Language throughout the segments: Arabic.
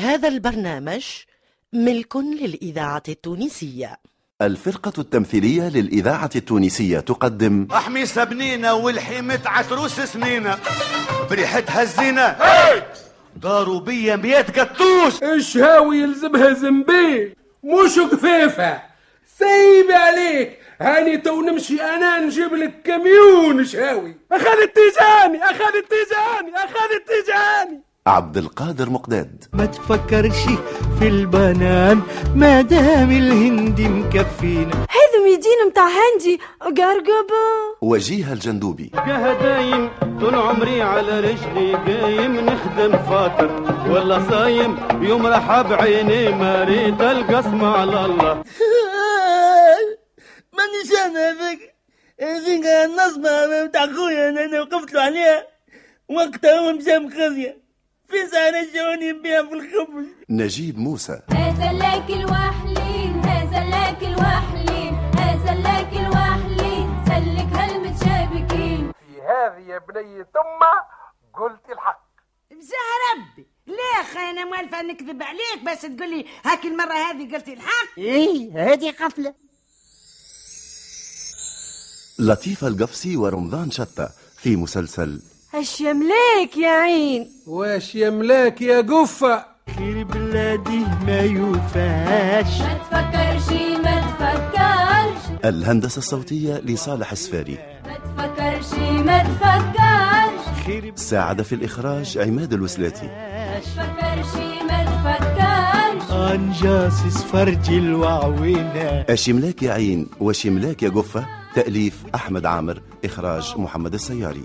هذا البرنامج ملك للإذاعة التونسية. الفرقة التمثيلية للإذاعة التونسية تقدم احمي سبنينة والحيمة عتروس سنينة بريحتها الزينة داروا بيا ميات قطوش الشهاوي يلزمها زنبيل مش قفيفة سيبي عليك. هاني تو نمشي أنا نجيب لك كميون. شهاوي اخذت تيجاني اخذت تيجاني اخذت تيجاني عبد القادر مقداد. ما تفكرش في البنان ما دام الهندي مكفينا. هذا ميدين متاع هندي قرقبة. وجيه الجندوبي. دايم طول عمري على رجلي قايم نخدم فاطر ولا صايم يوم راح بعيني ما ريت القسم على الله. مانيش أنا هذاك هذيك النصبة بتاع خويا أنا وقفت له عليها. وقتها هو مشى مخزية. في سنة جوني بيها في الخبز. نجيب موسى. هذا لك الوحلين هذا لك الوحلين هذا لك الوحلين. سلك هالمتشابكين. في هذه يا بنية أمة قلت الحق. بزاه ربي. ليه أخي أنا موالفة نكذب عليك بس تقول لي هاك المرة هذه قلت الحق؟ إيه هذه قفلة. لطيفة القفصي ورمضان شطة في مسلسل اش يملاك يا عين؟ واش يملاك يا قفة خير بلادي ما يوفاش. ما تفكرش ما تفكرش. الهندسة الصوتية لصالح السفاري. ما تفكرش ما تفكرش. خير ساعد في الإخراج عماد الوسلاتي. ما تفكرش ما تفكرش. أنجاس فرج الوعوينة الشملاك يا عين؟ وشملاك يا قفة تأليف أحمد عامر إخراج محمد السياري.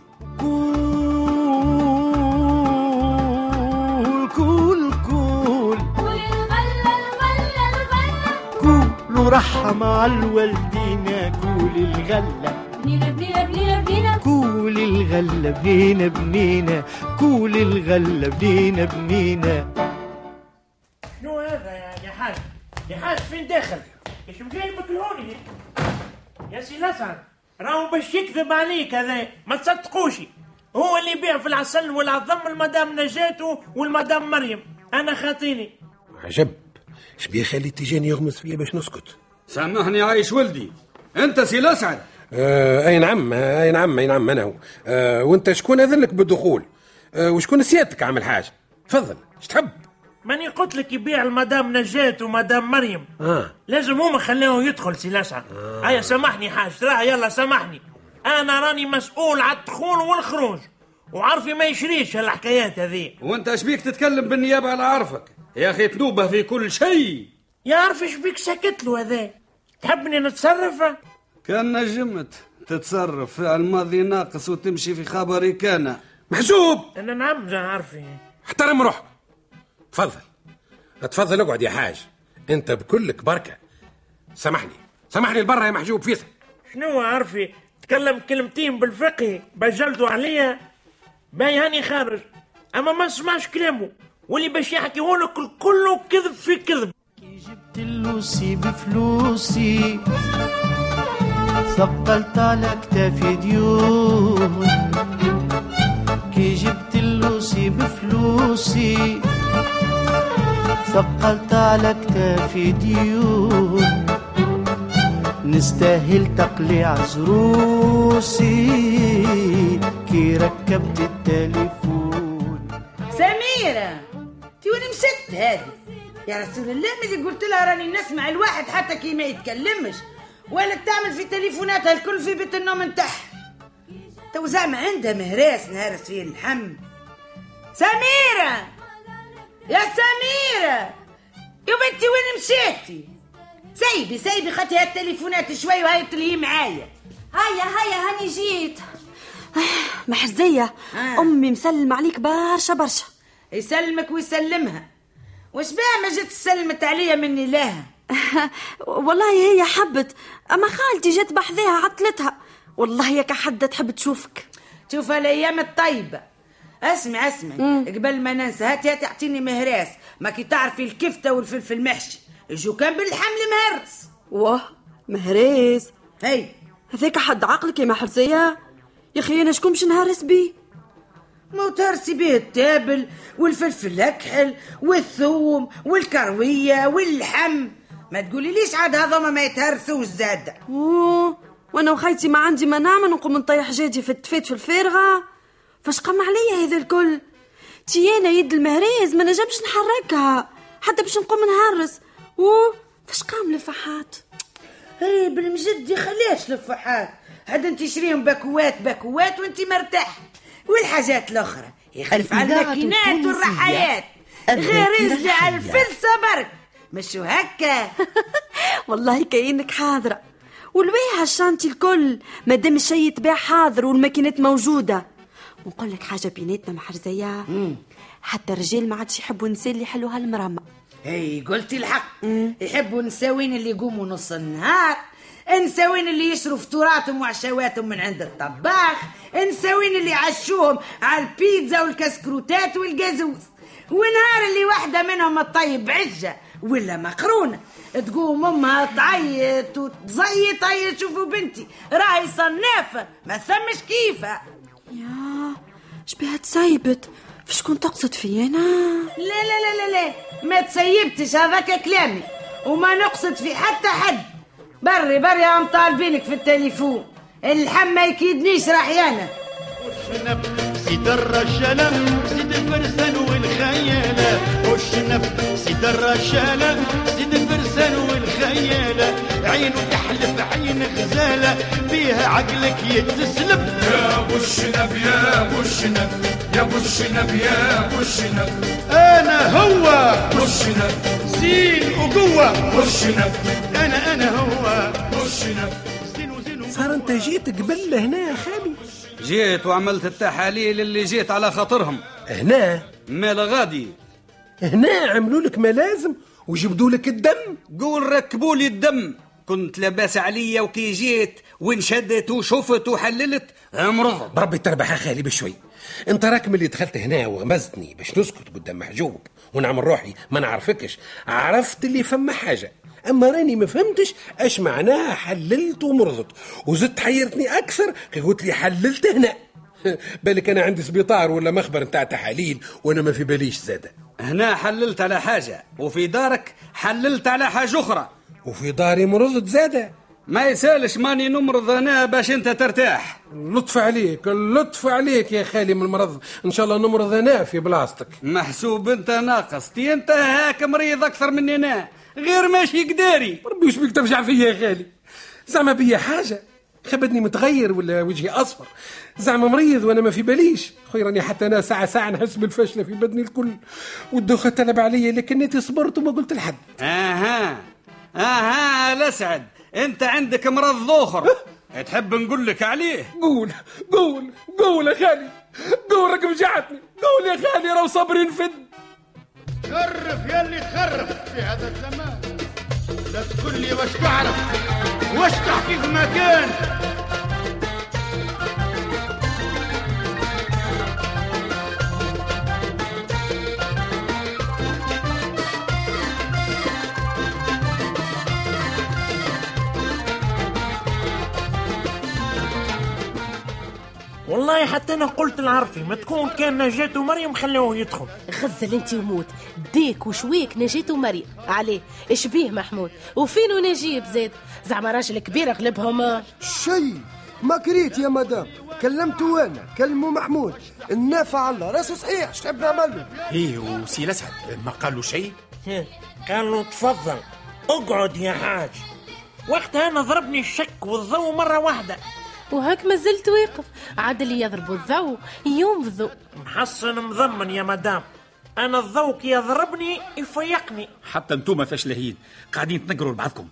رحم على الوالدين كول الغلة. بنينا بنينا بنينا بنينا كول الغلة بنينا بنينا كول الغلة بنينا بنينا شنو هذا يا حاج يا حاج فين داخل؟ إيش جاي مكلوني يا سي لسعد راهو باش يكذب عليك هذا ما تصدقوش. هو اللي يبيع في العسل والعظم المدام نجاته والمدام مريم. أنا خاطيني. عجب. شبيه خلي تيجاني يغمس فيا باش نسكت. سامحني عايش ولدي. أنت سي لسعد آه اي نعم اي نعم اي نعم أنا هو؟ آه وأنت شكون اذنك بالدخول؟ آه وشكون سيادتك عامل حاجة؟ تفضل إيش تحب؟ ماني قلت لك يبيع المدام نجاة ومدام مريم. آه. لازم هما خليهم يدخل سي لسعد آه. هيا سامحني حاج تراه يلا سامحني. أنا راني مسؤول على الدخول والخروج. وعارفي ما يشريش هالحكايات هذه وأنت إيش بيك تتكلم بالنيابة على عرفك؟ يا أخي تنوبه في كل شيء. يعرف إيش بيك سكت له هذا؟ تحبني نتصرف كان نجمت تتصرف. فعل ماضي ناقص وتمشي في خبري كان. محسوب! أنا نعم جا عارفي احترم روحك تفضل. تفضل اقعد يا حاج. انت بكلك بركه سامحني. سامحني البرة يا محجوب فيصل. شنو عارفي تكلم كلمتين بالفقه بجلدوا عليا. باي هاني خارج. أما ما نسمعش كلامه. واللي باش يحكي لك كله كذب في كذب. جبت اللوسي بفلوسي. ثقلت على كتافي ديون. كي جبت اللوسي بفلوسي. ثقلت على كتافي ديون. نستاهل تقليع ضروسي كي ركبت التليفون. سميرة تي وين مشت هذه. يا رسول الله ملي قلت لها راني نسمع الواحد حتى كي ما يتكلمش. ولا تعمل في تليفوناتها الكل في بيت النوم نتاعها تو زعما عندها مهراس نهرس فيه اللحم سميرة! يا سميرة! يا بنتي وين مشيتي؟ سيبي سيبي خدي هالتليفونات شوي وهاي تلهي معايا. هيا هيا هاني جيت. محزية. آه. أمي مسلمة عليك برشا برشا. يسلمك ويسلمها. وش بها ما جت سلمت عليا مني لها والله هي حبت أما خالتي جت بحذاها عطلتها. والله يا كحدة تحب تشوفك. شوف الأيام الطيبة. اسمع اسمع. قبل ما ننسى هاتي هاتي اعطيني مهراس. ما كي تعرفي الكفتة والفلفل محشي. جو كان بالحمل مهرس؟ واه مهريز هي. هذاك حد عقلك يا محرزية؟ يا أخي أنا شكون باش نهرس بيه؟ تهرسي به التابل والفلفل الأكحل والثوم والكروية واللحم. ما تقولي ليش عاد هذوما ما يتهرسوش زادة أوه وأنا وخيتي ما عندي ما نعمل نقوم نطيح جيدي في التفيت في الفارغة. فاش قام عليا هذا الكل؟ تيانا يد المهريز ما نجمش نحركها حتى باش نقوم نهرس. أوه فاش قام الفحات اي بالمجد خليش لفحات. هاد انت تشريهم باكوات باكوات وانت مرتاح. والحاجات الأخرى. يخلف على الماكينات. والرحايات. غير يزلي على. الفلسة برك. مشو هكا. والله كاينك حاضرة. والويها الشانتي الكل. مادام الشي يتباع حاضر والماكينات موجودة. ونقول لك حاجة بيناتنا محرزية حتى الرجال ما عادش يحبوا النساء اللي يحلوا هالمرمى اي قلتي الحق. يحبوا نساوين اللي يقوموا نص النهار. نساوين اللي يشروا فطوراتهم وعشواتهم من عند الطباخ نساوين اللي يعشوهم على البيتزا والكسكروتات والجازوز ونهار اللي واحدة منهم تطيب عجة ولا مقرونة. تقوم أمها تعيط وتزيط هيا شوفوا بنتي راهي صنافة ما ثمش كيفها يا شبيها تسيبت فاش كنت تقصد في أنا لا لا لا لا لا. ما تسيبتش هذاك كلامي. وما نقصد في حتى حد. بري بري عم طالبينك في التليفون. اللحم ما يكيدنيش رحيانة والشنب سيد الرجالة سيد الفرسان والخيالة. والشنب سيد الرجالة سيد الفرسان والخيالة. عينه تحلف عين غزالة بيها عقلك يتسلب. يا ابو الشنب يا ابو الشنب يا ابو الشنب يا ابو الشنب أنا هو. ابو الشنب زين وقوة. والشنب أنا أنا هو. صار انت جيت قبل هنا يا خالي. جيت وعملت التحاليل اللي جيت على خاطرهم. هنا؟ مال غادي. هنا عملوا لك ما لازم وجبدوا لك الدم. قول ركبوا لي الدم. كنت لاباس عليا وكي جيت وانشدت وشفت وحللت مرض بربي تربح يا خالي بشوي. انت راك ملي دخلت هنا وغمزتني باش نسكت قدام محجوب ونعمل روحي ما نعرفكش. عرفت اللي فما حاجة. أما راني ما فهمتش اش معناها حللت ومرضت. وزدت حيرتني أكثر كي قلت لي حللت هنا. بالك أنا عندي سبيطار ولا مخبر نتاع تحاليل وأنا ما في باليش زاده. هنا حللت على حاجة وفي دارك حللت على حاجة أخرى. وفي داري مرضت زاده. ما يسالش ماني نمرض هنا باش انت ترتاح. اللطف عليك اللطف عليك يا خالي من المرض. إن شاء الله نمرض أنا في بلاصتك. محسوب انت ناقص. تي انت هاك مريض أكثر مني أنا. غير ماشي قداري. ربي وش بيك ترجع فيا يا خالي. زعما بيا حاجة. خبدني متغير ولا وجهي أصفر. زعما مريض وأنا ما في باليش. خويا راني حتى أنا ساعة ساعة نحس بالفشلة في بدني الكل. والدوخه تلعب عليا لكنيتي صبرت وما قلت لحد. أها. أها الاسعد انت عندك مرض اخر تحب نقول لك عليه؟ قول قول قول يا خالي. قول راك وجعتني قول يا خالي راهو صبري نفد خرف يا اللي تخرف في هذا الزمان. لا تقول لي واش تعرف؟ واش تحكي في مكان والله حتى أنا قلت العرفي ما تكون كان نجاة مريم خلوه يدخل. غزل أنت وموت. ديك وشويك نجيت ومريم. عليه إيش بيه محمود؟ وفينو نجيب زاد زعما راجل كبير غلبهم شي! ما كريت يا مدام. كلمته أنا كلمه محمود. النافع الله. راسه صحيح اش تحب نعمل له؟ إيه وسي الاسعد ما قال له شيء قال له تفضل. اقعد يا حاج. وقتها أنا ضربني الشك والضوء مرة واحدة. وهاك ما زلت واقف. عاد اللي يضربوا الضوء ينفذوا محصن مضمن يا مدام. أنا الضوء كي يضربني يفيقني. حتى أنتم فاشلهين قاعدين تنقروا لبعضكم.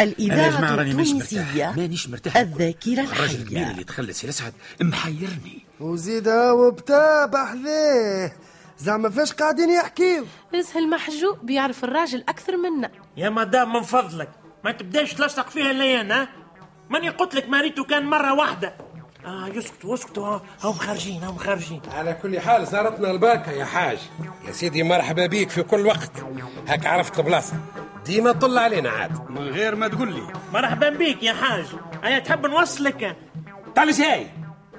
أنا يا جماعة الإذاعة راني مانيش التونسية. مرتاح مانيش مرتاح. الذاكرة الراجل الكبير الحية اللي دخل سي الأسعد محيرني. وزيد وبتابع حذيه زعما فاش قاعدين يحكيو. اسهل محجوب بيعرف الراجل أكثر منا. يا مدام من فضلك. ما تبداش تلصق فيها ليان ها؟ ماني قلت لك ماريتو كان مرة واحدة. آه يسكتوا يسكتوا ها هم خارجين هم خارجين. على كل حال زارتنا البركة يا حاج. يا سيدي مرحبا بيك في كل وقت. هاك عرفت البلاصة. ديما طل علينا عاد. من غير ما تقول لي. مرحبا بيك يا حاج. أنا تحب نوصلك؟ تعال هاي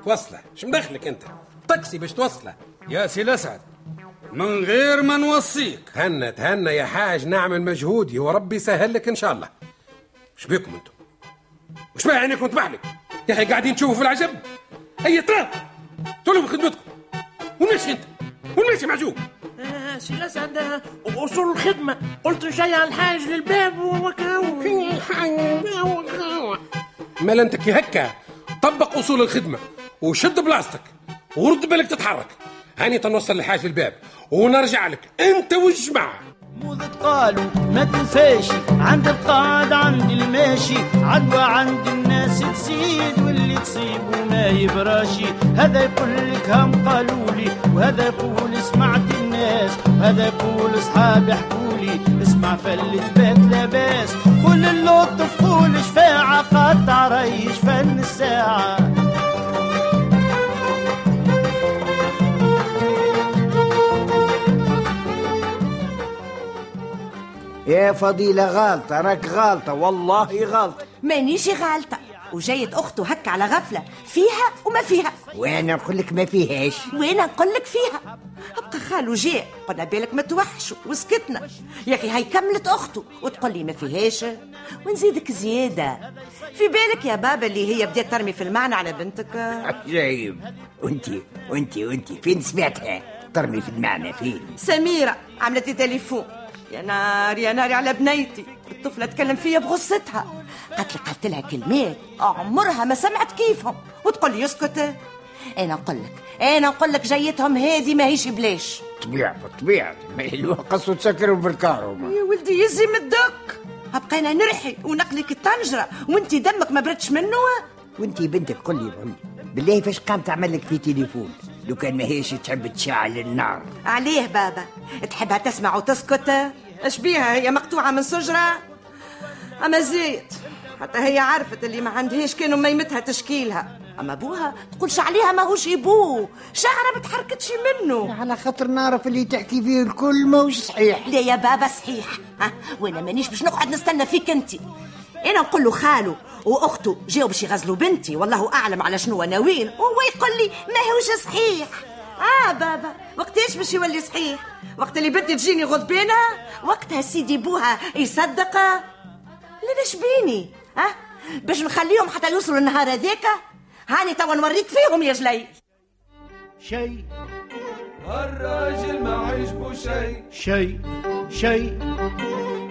توصله إيش مدخلك أنت؟ الطاكسي باش توصلة. يا سي الأسعد من غير ما نوصيك. تهنى تهنى يا حاج. نعمل مجهودي وربي يسهل لك إن شاء الله. إيش بيكم أنتم وش بها عينيكم تبحلك يا أخي قاعدين تشوفوا في العجب؟ هيا ترى طلبوا خدمتكم. ونمشي أنت؟ ونمشي معجوب آه، سي الاسعد آه، أصول الخدمة. قلت جاي على الحاج للباب وكاو. مال أنت كي هكا؟ طبق أصول الخدمة وشد بلاصتك ورد بالك تتحرك. هاني تنوصل الحاج للباب ونرجع لك. أنت والجماعة. قالوا ما تنساش. عند القاعد الماشي عدوى عند الناس تزيد واللي تصيبه ما يبراشي. هذا يقول لك هم قالوا لي وهذا يقول سمعت الناس هذا يقول اصحابي حكوا لي. اسمع فلت بات لاباس. قول اللطف قول شفاعة قطع ريش فن الساعة. يا فضيلة غالطة راك غالطة والله غالطة. مانيش غالطة. وجاية أخته هكا على غفلة فيها وما فيها. وأنا نقول لك ما فيهاش؟ وأنا نقول لك فيها؟ أبقى خالو جاء قلنا بالك ما توحشوا وسكتنا. يا أخي هاي كملت أخته وتقول لي ما فيهاش. ونزيدك زيادة. في بالك يا بابا اللي هي بدات ترمي في المعنى على بنتك؟ عجيب. وانتي وانتي وانتي فين سمعتها ترمي في المعنى فين؟ سميرة عملت لي تليفون. يا نار يا نار على بنيتي. الطفلة تكلم فيا بغصتها. قالت لي قالت لها كلمات عمرها ما سمعت كيفهم. وتقول لي اسكت. أنا نقول لك أنا نقول لك جيتهم هذه ماهيش بلاش. طبيعة طبيعة. ما الوقص وتسكروا بالكهرباء يا ولدي يزم الدك. بقينا نرحي ونقلك الطنجرة. وانت دمك ما بردش منه؟ وأنتي بنتك قل لي لي بالله فاش قام تعمل لك في تليفون؟ لو كان ما هيش تحب تشعل النار. عليه بابا. تحبها تسمع وتسكت؟ اش بيها هي مقطوعة من سجرة. أما زيت حتى هي عرفت اللي ما عندهاش كانوا ميمتها تشكيلها. أما أبوها تقولش عليها ماهوش ابوه شعرة بتحركتش منه. على خاطر نعرف اللي تحكي فيه الكل ماهوش صحيح. لا يا بابا صحيح. ها وأنا مانيش باش نقعد نستنى فيك أنت. أنا نقول له خاله وأخته جاوا باش يغزلوا بنتي. والله أعلم على شنو ناويين وهو يقول لي ماهوش صحيح. آه بابا وقتاش باش يولي صحيح؟ وقت اللي بنتي تجيني غضبانه وقتها سيدي بوها يصدق. ليش بيني؟ ها؟ باش نخليهم حتى يوصلوا النهار هذاك هاني توا نوريك فيهم يا جلي. شيء الراجل ما عجبه شيء شيء شيء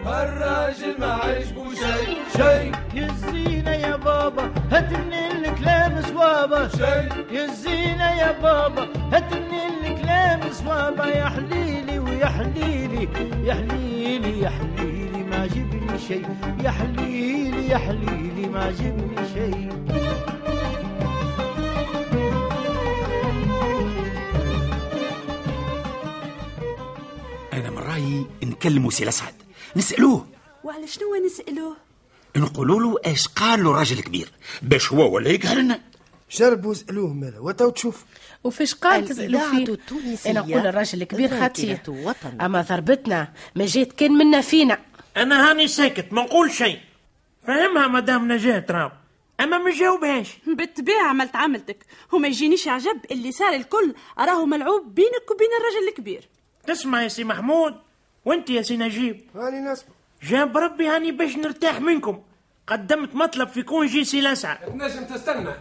الراجل ما عجبه شيء شيء يزينا يا بابا هات من الكلام صوابه شيء يزينا يا بابا هات من الكلام صوابه يا حليلي ويا حليلي يا حليلي يا حليلي ما جبني شيء يا حليلي يا حليلي ما جبني شيء. أنا من رأيي نكلموا سي الاسعد نسألوه. وعلى شنو نسألوه؟ نقولوا له إيش قال له الراجل الكبير باش هو ولا يقهر لنا شربوا واسألوه مالا وتو تشوف. وفيش قال الإذاعة فيه أنا نقول الراجل الكبير خطير. أما ضربتنا ما جيت كان منا فينا. أنا هاني ساكت ما نقول شيء. فهمها مدام نجاة راو أما ما جاوبهاش. بالطبيعة عملت عملتك. وما يجينيش عجب اللي صار الكل. راهو ملعوب بينك وبين الرجل الكبير. تسمع يا سي محمود. وأنت يا سي نجيب؟ هاني نسمع جاب ربي هاني باش نرتاح منكم. قدمت مطلب في congé سي لسعد. تنجم تستنى.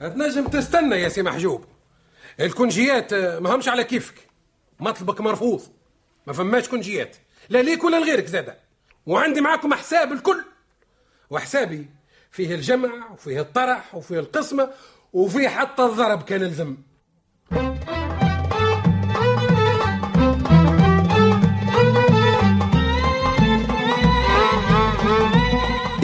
تنجم تستنى يا سي محجوب. الكونجيات آه، ما همش على كيفك. مطلبك مرفوض. ما فماش كونجيات. لا ليك ولا لغيرك زاده. وعندي معاكم حساب الكل. وحسابي فيه الجمع وفيه الطرح وفيه القسمة وفيه حتى الضرب كان لزم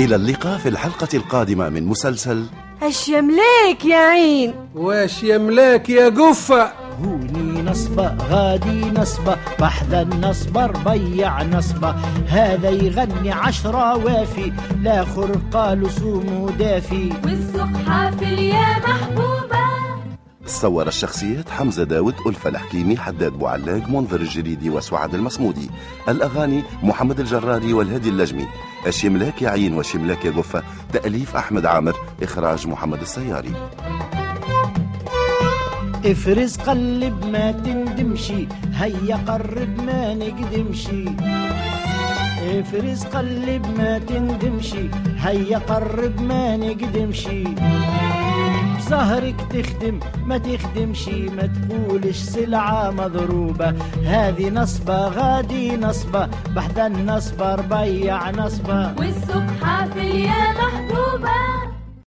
إلى اللقاء في الحلقة القادمة من مسلسل اش يملاك يا عين؟ واش يملاك يا قفة هوني نصبة غادي نصبة بحذا النصبة ربيع نصبة. هذا يغني عشرة وافي الآخر قالوا سومو دافي. والسوق حافل يا محبوبة صور الشخصيات حمزة داود ألفة الحكيمي حداد بوعلاق منذر الجريدي وسعد المصمودي. الأغاني محمد الجراري والهادي اللجمي. الشملاك يا عين وشملاك قفة تأليف أحمد عامر إخراج محمد السياري. افرز قلب ما تندمشي هيا قرب ما نقدمشي. افرز قلب ما تندمشي هيا قرب ما نقدمشي. بظهرك تخدم ما تخدمشي ما تقولش سلعة مضروبة. هذه نصبة غادي نصبة بحذا النصبة ربيع نصبة. والسوق حافل يا محبوبة